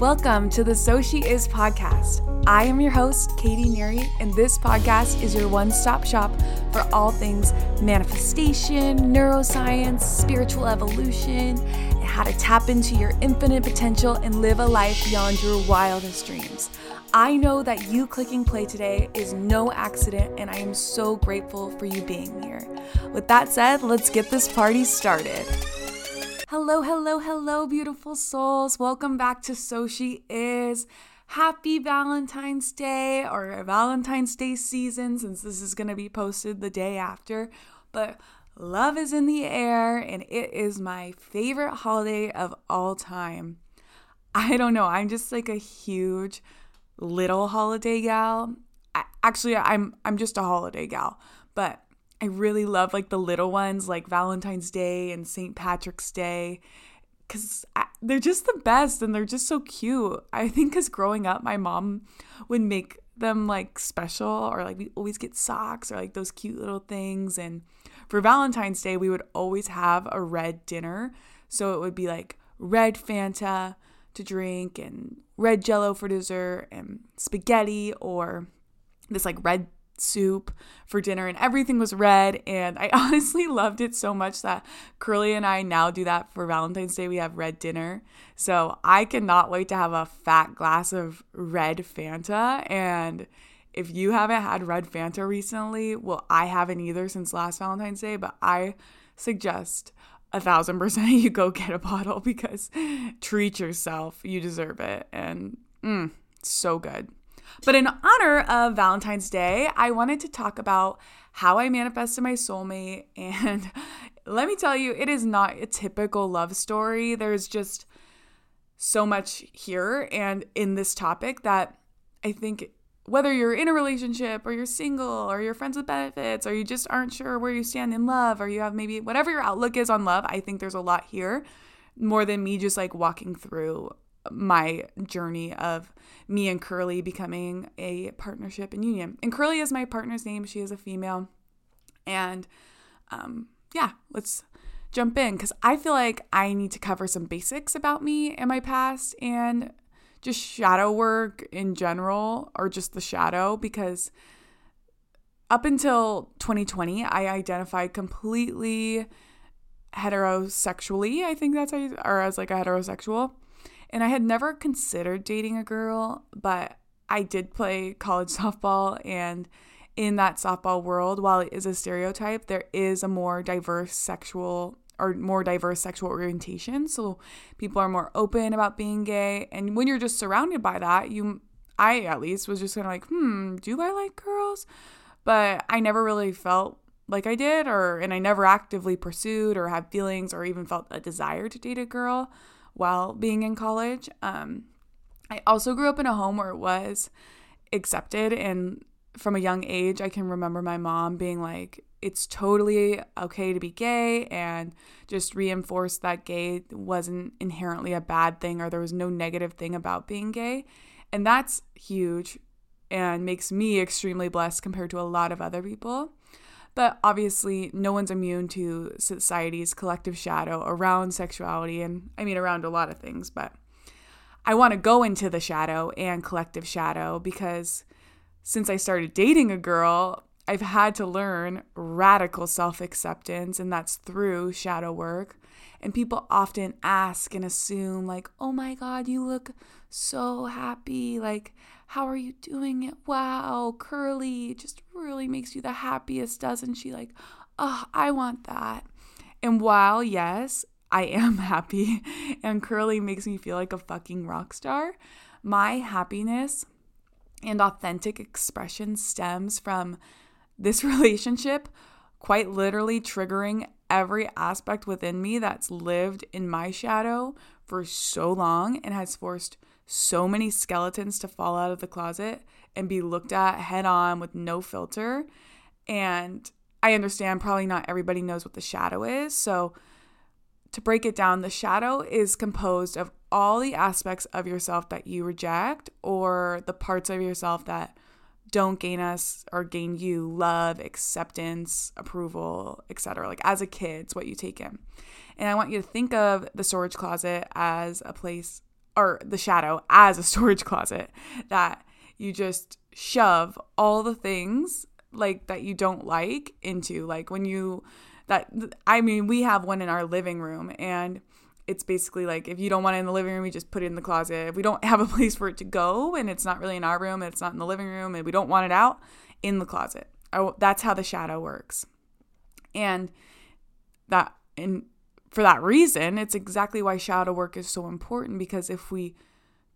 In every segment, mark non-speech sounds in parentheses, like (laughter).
Welcome to the So She Is podcast. I am your host, Katie Neary, and this podcast is your one stop shop for all things manifestation, neuroscience, spiritual evolution, and how to tap into your infinite potential and live a life beyond your wildest dreams. I know that you clicking play today is no accident, and I am so grateful for you being here. With that said, let's get this party started. Hello, hello, hello, beautiful souls. Welcome back to So She Is. Happy Valentine's Day or Valentine's Day season since this is going to be posted the day after. But love is in the air and it is my favorite holiday of all time. I don't know, I'm just like a huge little holiday gal. I, actually, I'm I'm just a holiday gal, but I really love like the little ones like Valentine's Day and St. Patrick's Day because they're just the best and they're just so cute. I think because growing up, my mom would make them like special or like we always get socks or like those cute little things. And for Valentine's Day, we would always have a red dinner. So it would be like red Fanta to drink and red jello for dessert and spaghetti or this like red soup for dinner and everything was red and I (laughs) honestly loved it so much that Curly and I now do that for Valentine's Day we have red dinner. So I cannot wait to have a fat glass of red Fanta and if you haven't had red Fanta recently, well I haven't either since last Valentine's Day, but I suggest a thousand percent (laughs) you go get a bottle because treat yourself. You deserve it. And mm, so good. But in honor of Valentine's Day, I wanted to talk about how I manifested my soulmate. (laughs) And let me tell you, it is not a typical love story. There's just so much here and in this topic that I think whether you're in a relationship or you're single or you're friends with benefits or you just aren't sure where you stand in love or you have maybe whatever your outlook is on love, I think there's a lot here more than me just like walking through my journey of me and Curly becoming a partnership and union. And Curly is my partner's name. She is a female. And um, yeah, let's jump in because I feel like I need to cover some basics about me and my past and just shadow work in general or just the shadow because up until 2020, I identified completely heterosexually. I think that's how you, or as like a heterosexual. And I had never considered dating a girl, but I did play college (laughs) softball. And in that softball world, while it is a stereotype, there is a more diverse sexual or more diverse sexual orientation. So people are more open about being gay. And when you're just surrounded by that, you, I at least was just kind of like, hmm, do I like girls? But I never really felt like I did, or, and I never actively pursued or had feelings or even felt a desire to date a girl while being in college. Um, I also grew up in a home where it was accepted, and from a young age, I can remember my mom being like, it's totally okay to be gay and just reinforce that gay wasn't inherently a bad thing or there was no negative thing about being gay. And that's huge and makes me extremely blessed compared to a lot of other people. But obviously, no one's immune to society's collective shadow around sexuality and I mean, around a lot of things. But I want to go into the shadow and collective shadow because since I started dating a girl, I've had to learn radical self acceptance, and that's through shadow work. And people often ask and assume, like, oh my God, you look so happy. Like, how are you doing it? Wow, Curly just really makes you the happiest, doesn't she? Like, oh, I want that. And while, yes, I am (laughs) happy and Curly makes me feel like a fucking rock star, my happiness and authentic expression stems from this (laughs) relationship quite literally triggering every aspect within me that's lived in my shadow for so long and has forced so many skeletons to fall out of the closet and be looked at head on with no filter. And I understand probably not everybody knows what the shadow is. So, to break it down, the shadow is composed of all the aspects of yourself that you reject or the parts of yourself that don't gain us or gain you love, acceptance, approval, etc. Like as a kid, it's what you take in. And I want you to think of the storage closet as a place or the shadow as a (laughs) storage closet that you just shove all the things like that you don't like into like when you that I mean we have one in our living room and it's basically like if you don't want it in the living room, you just put it in the closet. If we don't have a (laughs) place for it to go and it's not really in our room, and it's not in the living room, and we don't want it out, in the closet. I, that's how the shadow works. And that and for that reason, it's exactly why shadow work is so important because if we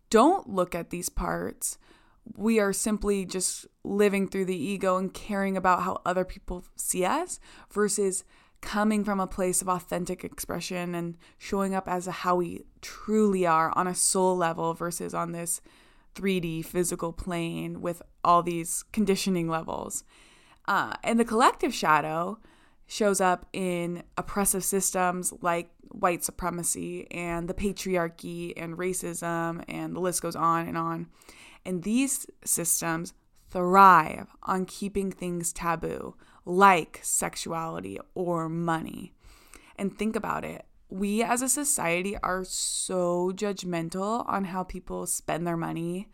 don't look at these parts, we are simply just living through the ego and caring about how other people see us versus coming from a place of authentic expression and showing up as how we truly are on a soul level versus on this 3D physical plane with all these conditioning levels. Uh, and the collective shadow shows up in oppressive systems like white supremacy and the patriarchy and racism, and the list goes on and on. And these systems thrive on keeping things taboo, like sexuality or money. And think about it. We as a society are so judgmental on how people spend their money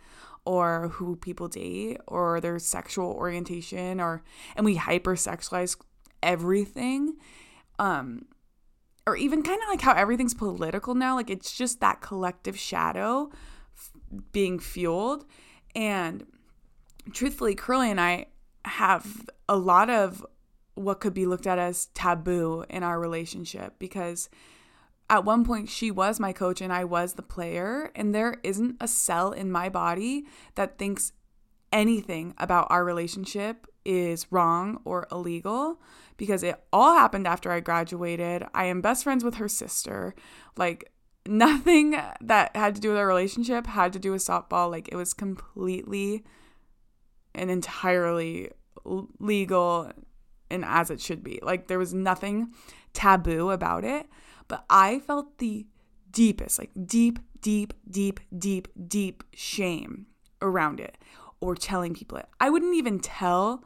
or who people date or their sexual orientation or and we hypersexualize everything. Um or even kind of like how everything's political now, like it's just that collective shadow f- being fueled and truthfully Curly and I have a lot of what could be looked at as taboo in our relationship because at one point she was my coach and I was the player and there isn't a cell in my body that thinks anything about our relationship is wrong or illegal because it all happened after I graduated. I am best friends with her sister. Like nothing that had to do with our relationship had to do with softball. Like it was completely and entirely legal and as it should be. Like there was nothing taboo about it, but I felt the deepest, like deep, deep, deep, deep, deep shame around it or telling people it. I wouldn't even tell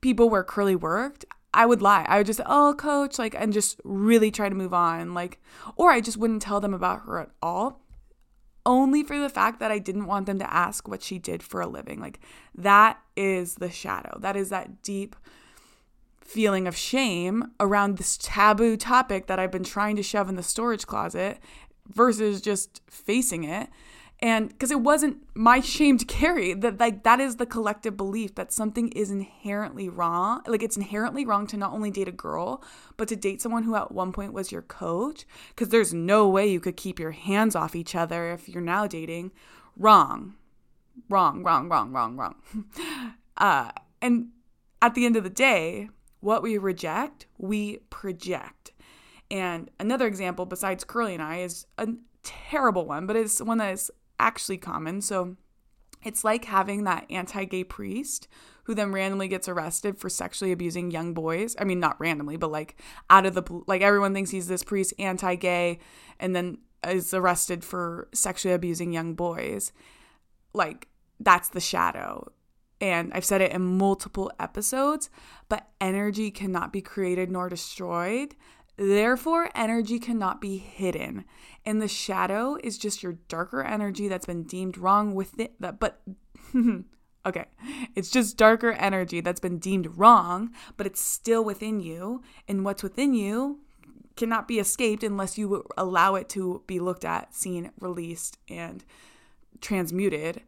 people where Curly worked. I would lie. I would just, oh, coach, like, and just really try to move on. Like, or I just wouldn't tell them about her at all only for the fact that I didn't want them to ask what she did for a living. Like that is the shadow. That is that deep feeling of shame around this taboo topic that I've been trying to shove in the storage closet versus just facing it and because it wasn't my shame to carry that like that is the collective belief that something is inherently wrong like it's inherently wrong to not only date a girl but to date someone who at one point was your coach. Because there's no way you could keep your hands off each other if you're now dating. Wrong. Wrong wrong wrong wrong wrong. (laughs) Uh and at the end of the day what we reject we project. And another example besides curly and i is a terrible one, but it's one that is actually common. So it's like having that anti gay priest who then randomly gets arrested for sexually abusing young boys. I mean, not randomly, but like out of the, like everyone thinks he's this priest anti gay and then is arrested for sexually abusing young boys. Like that's the shadow. And I've said it in multiple episodes, but energy cannot be created nor destroyed. Therefore, energy cannot be hidden. And the shadow is just your darker energy that's been deemed wrong with it. But (laughs) okay, it's just darker energy that's been deemed wrong, but it's still within you. And what's within you cannot be escaped unless you allow it to be looked at, seen, released, and transmuted.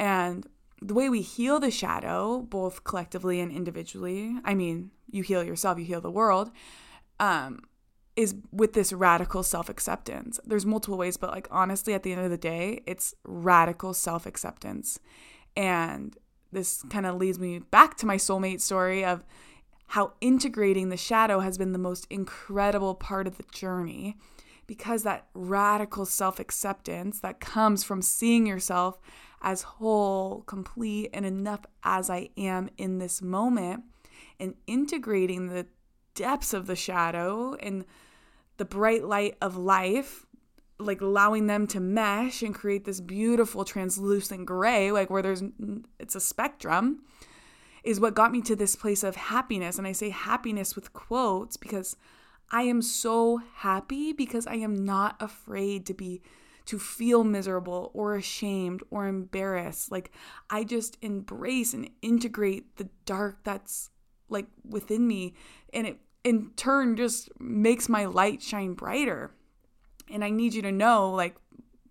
And the way we heal the shadow, both collectively and individually, I mean, you heal yourself, you heal the world. Um, is with this radical self acceptance. There's multiple ways, but like honestly, at the end of the day, it's radical self acceptance. And this kind of leads me back to my soulmate story of how integrating the shadow has been the most incredible part of the journey because that radical self acceptance that comes from seeing yourself as whole, complete, and enough as I am in this moment and integrating the depths of the shadow and the bright light of life like allowing them to mesh and create this beautiful translucent gray like where there's it's a spectrum is what got me to this place of happiness and i say happiness with quotes because i am so happy because i am not afraid to be to feel miserable or ashamed or embarrassed. Like I just embrace and integrate the dark that's like within me and it in turn just makes my light shine brighter. And I need you to know like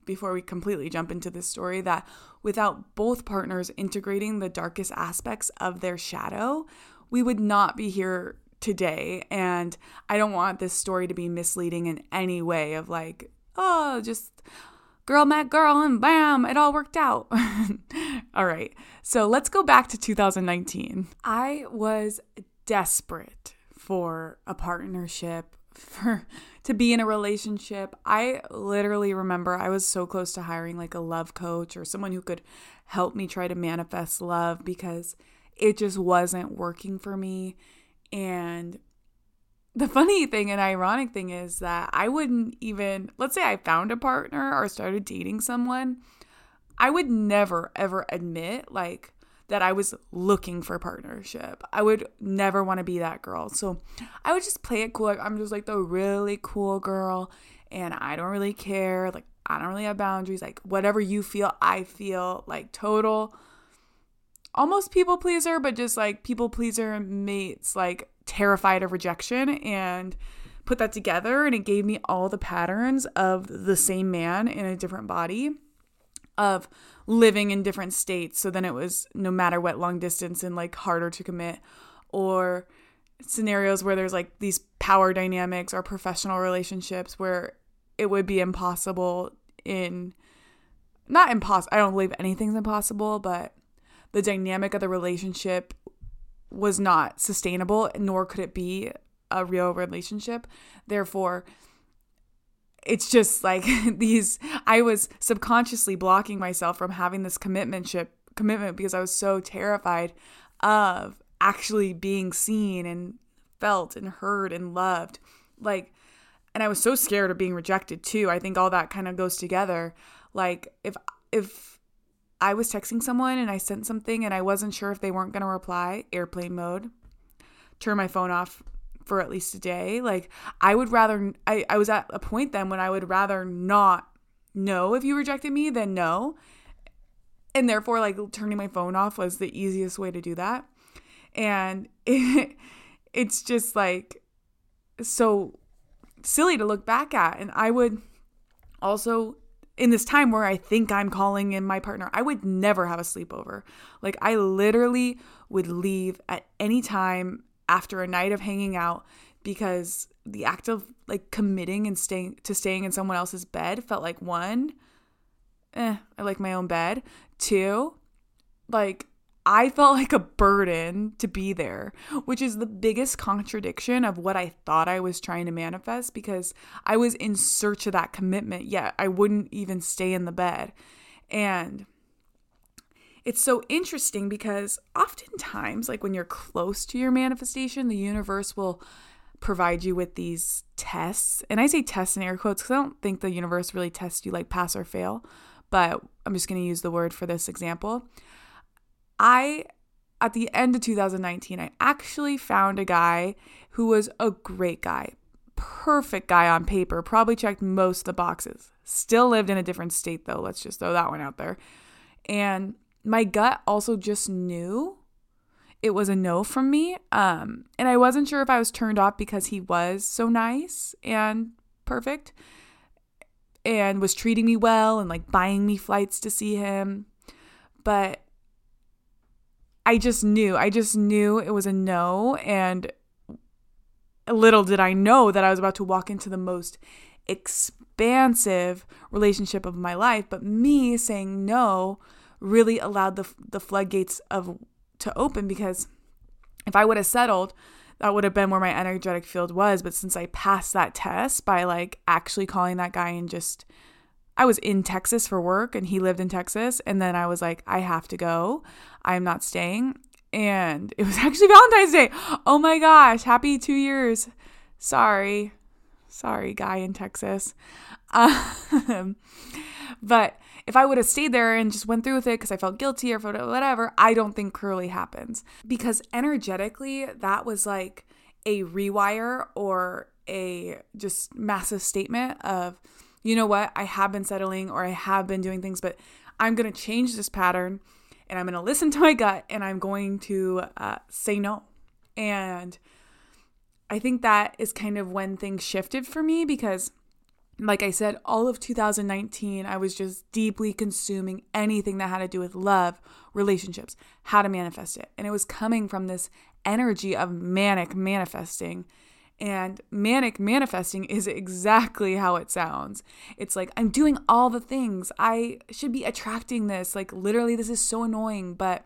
before we completely jump into this story that without both partners integrating the darkest aspects of their shadow, we would not be here today. And I don't want this story to be misleading in any way of like, oh, just girl met girl and bam, it all worked out. (laughs) all right. So let's go back to 2019. I was desperate for a partnership, for to be in a relationship. I literally remember I was so close to hiring like a love coach or someone who could help me try to manifest love because it just wasn't working for me. And the funny thing and ironic thing is that I wouldn't even, let's say I found a partner or started dating someone, I would never ever admit like that I was looking for partnership. I would never want to be that girl. So I would just play it cool. Like I'm just like the really cool girl and I don't really care. Like I don't really have boundaries. Like whatever you feel, I feel like total almost people pleaser, but just like people pleaser mates like terrified of rejection and put that together and it gave me all the patterns of the same man in a different body of living in different states. So then it was no matter what long distance and like harder to commit or scenarios where there's like these power dynamics or professional relationships where it would be impossible in not impossible. I don't believe anything's impossible, but the dynamic of the relationship was not sustainable, nor could it be a real relationship. Therefore, it's just like (laughs) these I was subconsciously blocking myself from having this commitmentship commitment because I was so terrified of actually being seen and felt and heard and loved. Like and I was so scared of being rejected too. I think all that kind of goes together. Like if if I was texting someone and I sent something and I wasn't sure if they weren't going to reply, airplane mode, turn my phone off for at least a day. Like I would rather I, I was at a point then when I would rather not know if you rejected me than know. And therefore like turning my phone off was the easiest way to do that. And it, (laughs) it's just like so silly to look back at. And I would also in this time where I think I'm calling in my partner, I would never have a sleepover. Like I literally would leave at any time after a night of hanging out because the act of like committing and staying to staying in someone else's bed felt like one, eh, I like my own bed. Two, like I felt like a burden to be there, which is the biggest contradiction of what I thought I was trying to manifest because I was in search of that commitment, yet I wouldn't even stay in the bed. And it's so interesting because oftentimes, like when you're close to your manifestation, the universe will provide you with these tests. And I say tests in air quotes because I don't think the universe really tests you like pass or fail, but I'm just going to use the word for this example. I, at the end of 2019, I actually found a guy who was a great guy, perfect guy on paper, probably checked most of the boxes. Still lived in a different state though, let's just throw that one out there. And my gut also just knew it was a no from me. Um, and I wasn't sure if I was turned off because he was so nice and perfect and was treating me well and like buying me flights to see him. But I just knew, I just knew it was a no. And little did I know that I was about to walk into the most expansive relationship of my life. But me saying no really allowed the the floodgates of to open because if I would have settled, that would have been where my energetic field was. But since I passed that test by like actually calling that guy and just, I was in Texas for work and he lived in Texas. And then I was like, I have to go. I'm not staying. And (laughs) it was actually Valentine's Day. Oh my gosh. Happy two years. Sorry. Sorry, guy in Texas. (laughs) Um, but if I would have stayed there and just went through with it because I felt guilty or whatever, I don't think curly happens. Because energetically, that was like a rewire or a just massive statement of you know what, I have been settling or I have been doing things, but I'm going to change this pattern and I'm going to listen (laughs) to my gut and I'm going to uh, say no. And I think that is kind of when things shifted for me because, like I said, all of 2019, I was just deeply consuming anything that had to do with love, relationships, how to manifest it. And it was coming from this energy of manic manifesting. And manic manifesting is exactly how it sounds. It's like, I'm doing all the things. I should be attracting this. Like, literally, this is so annoying. But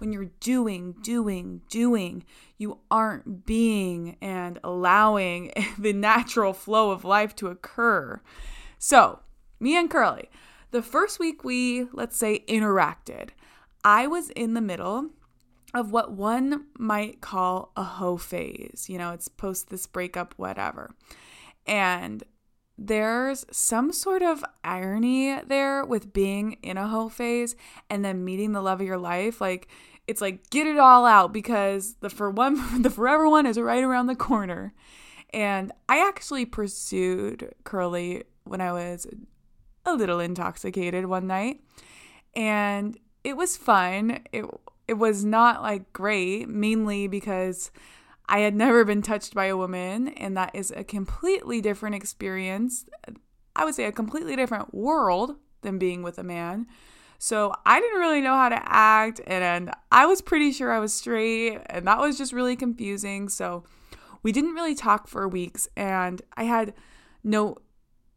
when you're doing, doing, doing, you aren't being and allowing (laughs) the natural flow of life to occur. So, me and Curly, the first week we, let's say, interacted, I was in the middle of what one might call a hoe phase. You know, it's post this breakup, whatever. And there's some sort of irony there with being in a hoe phase and then meeting the love of your life. Like, it's like get it all out because the for one (laughs) the forever one is right around the corner. And I actually pursued Curly when I was a little intoxicated one night. And it was fun. It it was not like great, mainly because I had never been touched by a woman, and that is a completely different experience. I would say a completely different world than being with a man. So I didn't really know how to act, and I was pretty sure I was straight, and that was just really confusing. So we didn't really talk for weeks, and I had no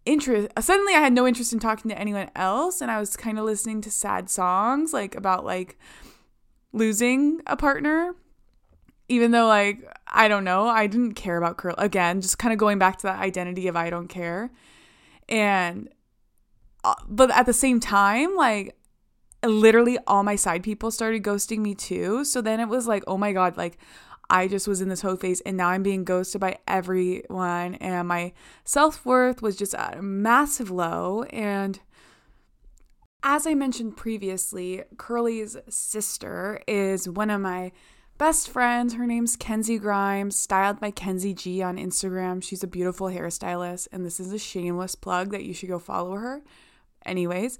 interest suddenly i had no interest in talking to anyone else and i was kind of listening to sad songs like about like losing a partner even though like i don't know i didn't care about curl again just kind of going back to that identity of i don't care and uh, but at the same time like literally all my side people started ghosting me too so then it was like oh my god like I just was in this whole phase and now I'm being ghosted by everyone and my self-worth was just at a massive low and as I mentioned previously, Curly's sister is one of my best friends. Her name's Kenzie Grimes, styled by Kenzie G on Instagram. She's a beautiful hairstylist, and this is a shameless plug that you should go follow her. Anyways,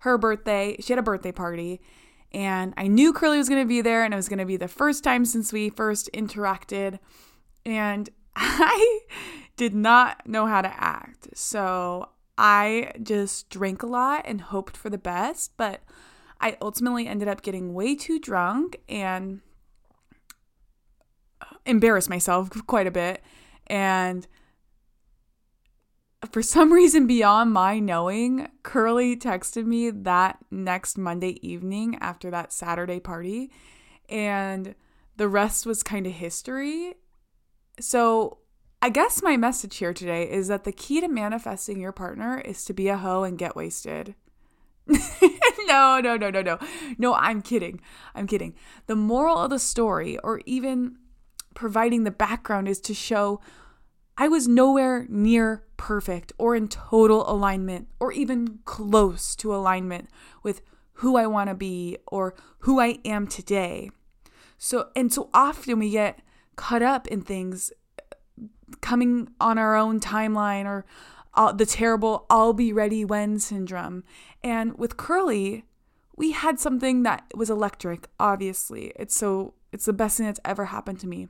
her birthday, she had a birthday party, and I knew Curly was going to be there, and it was going to be the first time since we first interacted. And (laughs) I did not know how to act. So I just drank a lot and hoped for the best, but I ultimately ended up getting way too drunk and uh, embarrassed myself quite a bit. And for some reason beyond my knowing, Curly texted me that next Monday evening after that Saturday party, and the rest was kind of history. So, I guess my message here today is that the key to manifesting your partner is to be a hoe and get wasted. (laughs) no, no, no, no, no. No, I'm kidding. I'm kidding. The moral of the story, or even providing the background, is to show I was nowhere near perfect or in total alignment or even close to alignment with who I want to be or who I am today. So, and so often we get caught up in things coming on our own timeline or uh, the terrible I'll be ready when syndrome. And with Curly, we had something that was electric, obviously. It's so, it's the best thing that's ever happened to me.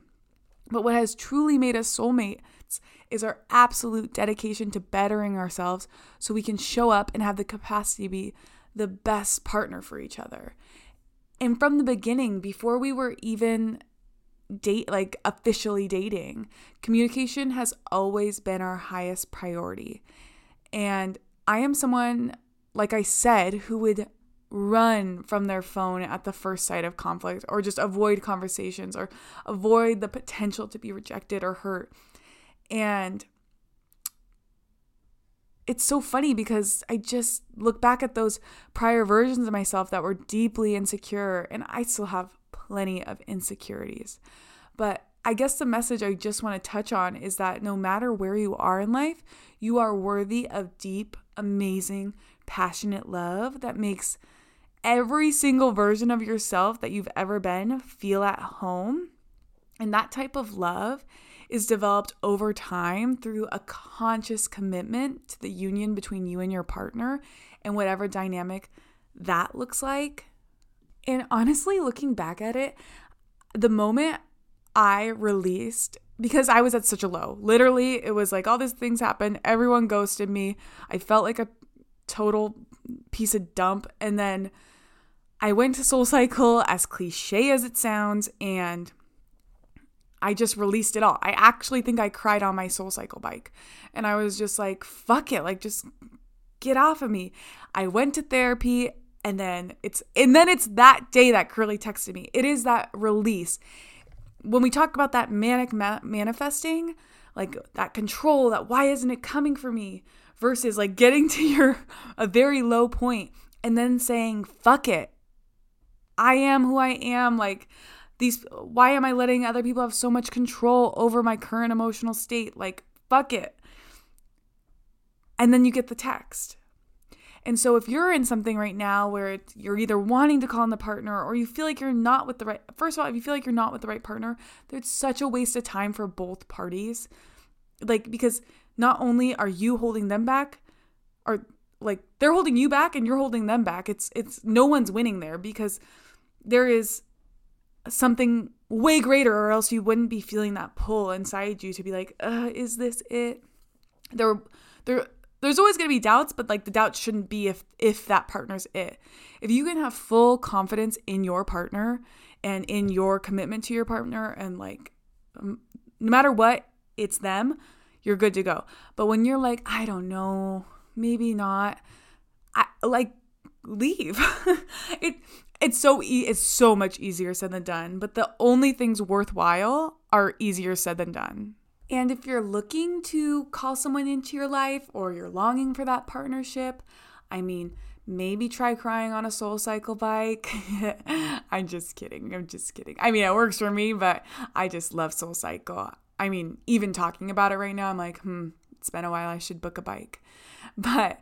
But what has truly made us soulmates is our absolute dedication to bettering ourselves so we can show up and have the capacity to be the best partner for each other. And from the beginning, before we were even date like officially dating, communication has always been our highest priority. And I am someone like I said who would run from their phone at the first sight of conflict or just avoid conversations or avoid the potential to be rejected or hurt. And it's so funny because I just look back at those prior versions of myself that were deeply insecure, and I still have plenty of insecurities. But I guess the message I just want to touch on is that no matter where you are in life, you are worthy of deep, amazing, passionate love that makes every single version of yourself that you've ever been feel at home. And that type of love is developed over time through a conscious commitment to the union between you and your partner and whatever dynamic that looks like. And honestly, looking back at it, the moment I released, because I was at such a low, literally, it was like all these things happened. Everyone ghosted me. I felt like a total piece of dump. And then I went to Soul Cycle, as cliche as it sounds, and I just released it all. I actually think I cried on my Soul Cycle bike. And I was just like, fuck it, like just get off of me. I went to therapy and then it's and then it's that day that Curly texted me. It is that release. When we talk about that manic ma- manifesting, like that control, that why isn't it coming for me versus like getting (laughs) to your a very low point and then saying fuck it. I am who I am like these why am I letting other people have so much control over my current emotional state? Like fuck it. And then you get the text. And so if you're in something right now where you're either wanting to call in the partner or you feel like you're not with the right first of all, if you feel like you're not with the right partner, there's such a waste of time for both parties. Like because not only are you holding them back, or like they're holding you back and you're holding them back. It's it's no one's winning there because there is something way greater or else you wouldn't be feeling that pull inside you to be like uh, is this it? There there there's always going to be doubts but like the doubts shouldn't be if if that partner's it. If you can have full confidence in your partner and in your commitment to your partner and like um, no matter what it's them you're good to go. But when you're like i don't know maybe not I, like leave (laughs) it it's so e- it's so much easier said than done, but the only things worthwhile are easier said than done. And if you're looking to call someone into your life or you're longing for that partnership, I mean, maybe try crying on a soul cycle bike. (laughs) I'm just kidding. I'm just kidding. I mean, it works for me, but I just love soul cycle. I mean, even talking about it right now, I'm like, hmm, it's been a while. I should book a bike. (laughs) But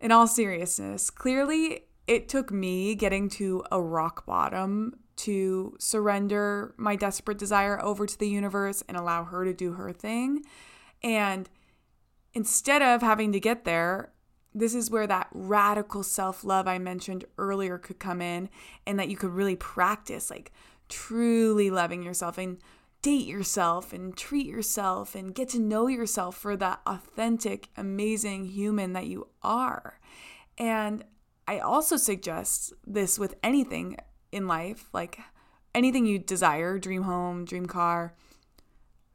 in all seriousness, clearly it took me getting to a rock bottom to surrender my desperate desire over to the universe and allow her to do her thing. And instead of having to get there, this is where that radical self love I mentioned earlier could come in, and that you could really practice like truly loving yourself and date yourself and treat yourself and get to know yourself for that authentic, amazing human that you are. And I also suggest this with anything in life, like anything you desire dream home, dream car,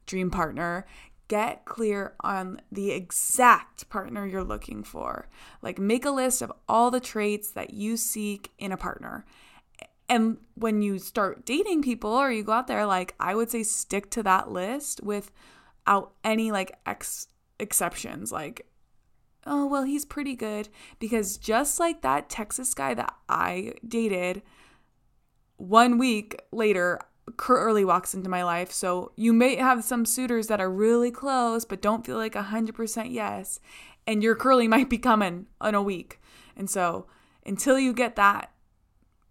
dream partner. Get clear on the exact partner you're looking for. Like, make a list of all the traits that you seek in a partner. And when you start dating people or you go out there, like, I would say stick to that list without any like ex- exceptions. Like, oh, well, he's pretty good. Because just like that Texas guy that I dated, one week later, Curly walks into my life. So you may have some suitors that are really close, but don't feel like 100% yes. And your Curly (laughs) might be coming in a week. And so until you get that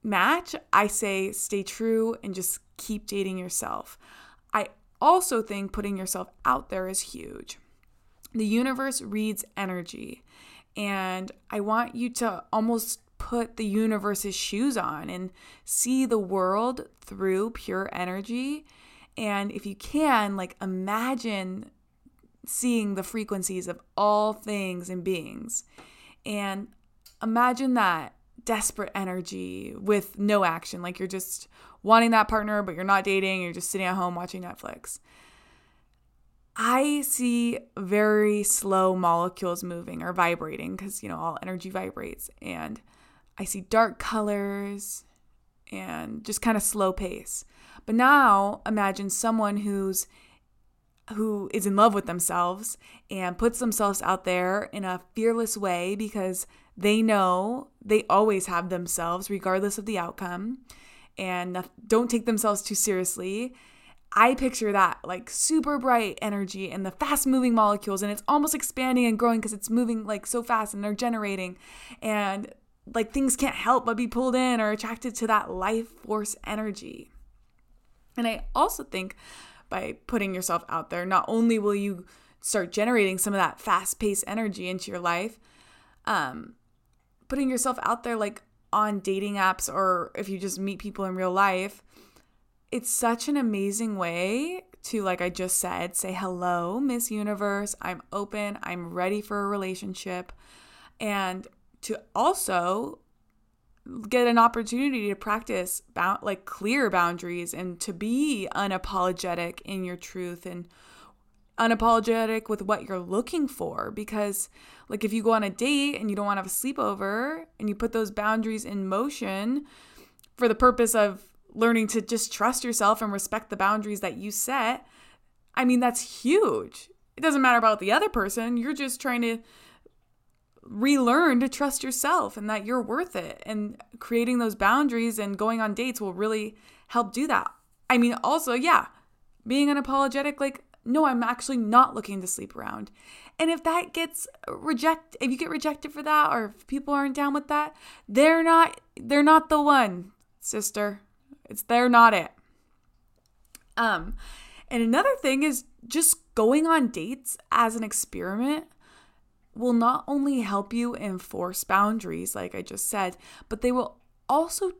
match, I say stay true and just keep dating yourself. I also think putting yourself out there is huge. The universe reads energy. And I want you to almost put the universe's shoes on and see the world through pure energy. And if you can, like imagine seeing the frequencies of all things and beings. And imagine that desperate energy with no action. Like you're just wanting that partner, but you're not dating, you're just sitting at home watching Netflix. I see very slow molecules moving or vibrating because, you know, all energy vibrates. And I see dark colors and just kind of slow pace. But now imagine someone who's who is in love with themselves and puts themselves out there in a fearless way because they know they always have themselves regardless of the outcome and don't take themselves too seriously I picture that like super bright energy and the fast moving molecules, and it's almost expanding and growing because it's moving like so fast and they're generating. And like things can't help but be pulled in or attracted to that life force energy. And I also think by putting yourself out there. Not only will you start generating some of that fast paced energy into your life, um, putting yourself out there like on dating apps or if you just meet people in real life, it's such an amazing way to, like I just said, say, hello, Miss Universe. I'm open. I'm ready for a relationship. And to also get an opportunity to practice bound, like clear boundaries and to be unapologetic in your truth and unapologetic with what you're looking for because like if you go on a date and you don't want to have a sleepover and you put those boundaries in motion for the purpose of learning to just trust yourself and respect the boundaries that you set i mean that's huge it doesn't matter about the other person you're just trying to relearn to trust yourself and that you're worth it. And creating those boundaries and going on dates will really help do that. I mean, also, yeah, being unapologetic, like, no, I'm actually not looking to sleep around. And if that gets rejected, if you get rejected for that or if people aren't down with that, they're not they're not the one, sister. It's they're not it. Um and another thing is just going on dates as an experiment will not only help you enforce boundaries, like I just said, but they will also,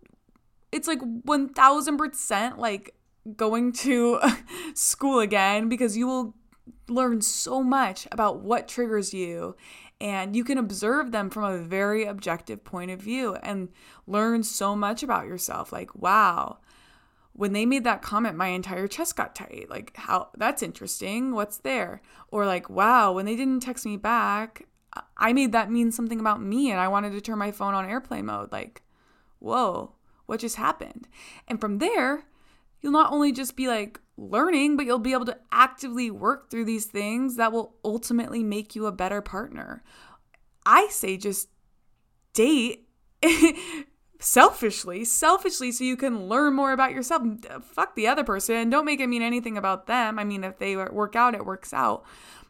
it's like 1000% like going to (laughs) school again because you will learn so much about what triggers you and you can observe them from a very objective point of view and learn so much about yourself. Like wow when they made that comment my entire chest got tight. Like how that's interesting. What's there? Or like wow when they didn't text me back i made that mean something about me and i wanted to turn my phone on airplane mode. Like whoa what just happened? And from there you'll not only just be like learning but you'll be able to actively work through these things that will ultimately make you a better partner i say just date (laughs) selfishly, selfishly, so you can learn more about yourself. Uh, fuck the other person. Don't make it mean anything about them. I mean, if they work out, it works out.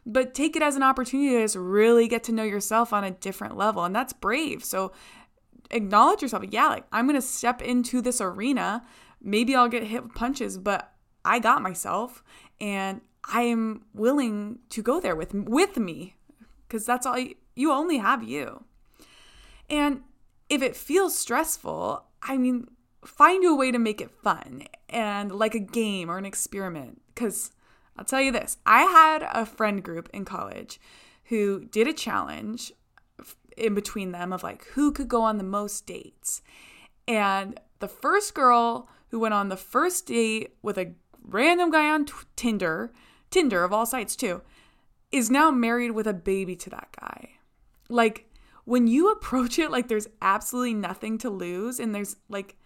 But take it as an opportunity to just really get to know yourself on a different level. And that's brave. So acknowledge yourself. Yeah, like I'm going to step into this arena. Maybe I'll get hit with punches, but I got myself and I am willing to go there with with me because that's all you, you only have you. And if it feels stressful, I mean, find a way to make it fun and like a game or an experiment. Because I'll tell you this I had a friend group in college who did a challenge in between them of like who could go on the most dates. And the first girl who went on the first date with a random guy on Tinder, Tinder of all sites too, is now married with a baby to that guy. Like, when you approach it like there's absolutely nothing to lose and there's like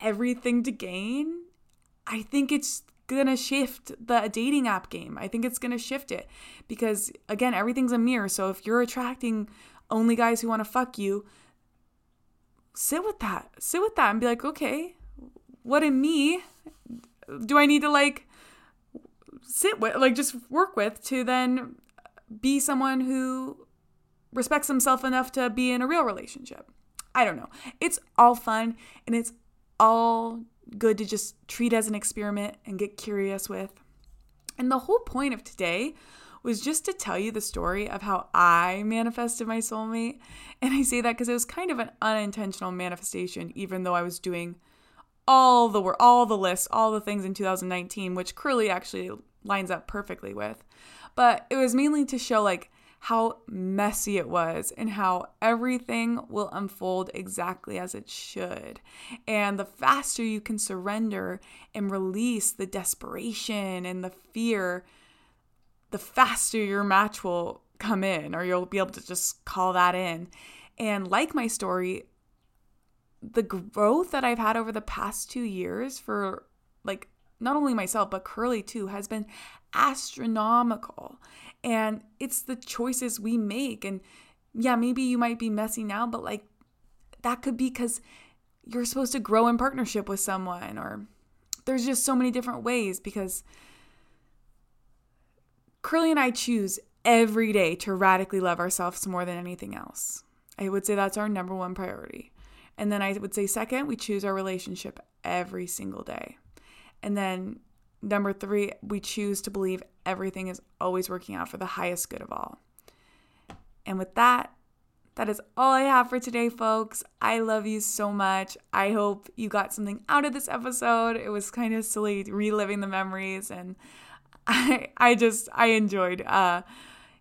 everything to gain, I think it's gonna shift the dating app game. I think it's gonna shift it because again, everything's a mirror. So if you're attracting only guys who wanna fuck you, sit with that. Sit with that and be like, okay, what in me do I need to like sit with, like just work with to then be someone who respects himself enough to be in a real relationship. I don't know. It's all fun and it's all good to just treat as an experiment and get curious with. And the whole point of today was just to tell you the story of how I manifested my soulmate. And I say that because it was kind of an unintentional manifestation, even though I was doing all the work, all the lists, all the things in 2019, which Curly actually lines up perfectly with. But it was mainly to show like how messy it was and how everything will unfold exactly as it should. And the faster you can surrender and release the desperation and the fear, the faster your match will come in, or you'll be able to just call that in. And like my story, the growth that I've had over the past two years for like not only myself, but Curly too, has been astronomical. And it's the choices we make. And yeah, maybe you might be messy now, but like that could be because you're supposed to grow in partnership with someone, or there's just so many different ways because Curly and I choose every day to radically love ourselves more than anything else. I would say that's our number one priority. And then I would say, second, we choose our relationship every single day. And then number three, we choose to believe everything is always working out for the highest good of all. And with that, that is all I have for today, folks. I love you so much. I hope you got something out of this episode. It was kind of silly reliving the memories, and (laughs) I, I just, I enjoyed uh,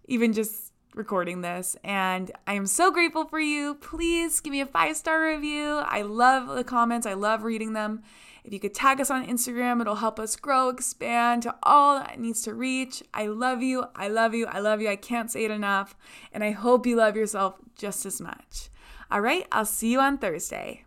even just recording this. And I am so grateful for you. Please give me a five star review. I love the comments, I love reading them. If you could tag us on Instagram, it'll help us grow, expand to all that needs to reach. I love you. I love you. I love you. I can't say it enough. And I hope you love yourself just as much. All right, I'll see you on Thursday.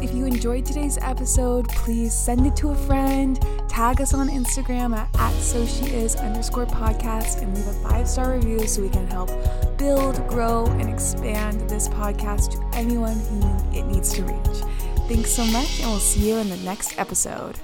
If you enjoyed today's episode, please send it to a friend, tag us on Instagram at, at so she is underscore podcast, and leave a five star review so we can help build, grow, and expand this podcast to anyone who it needs to reach. Thanks so much, and we'll see you in the next episode.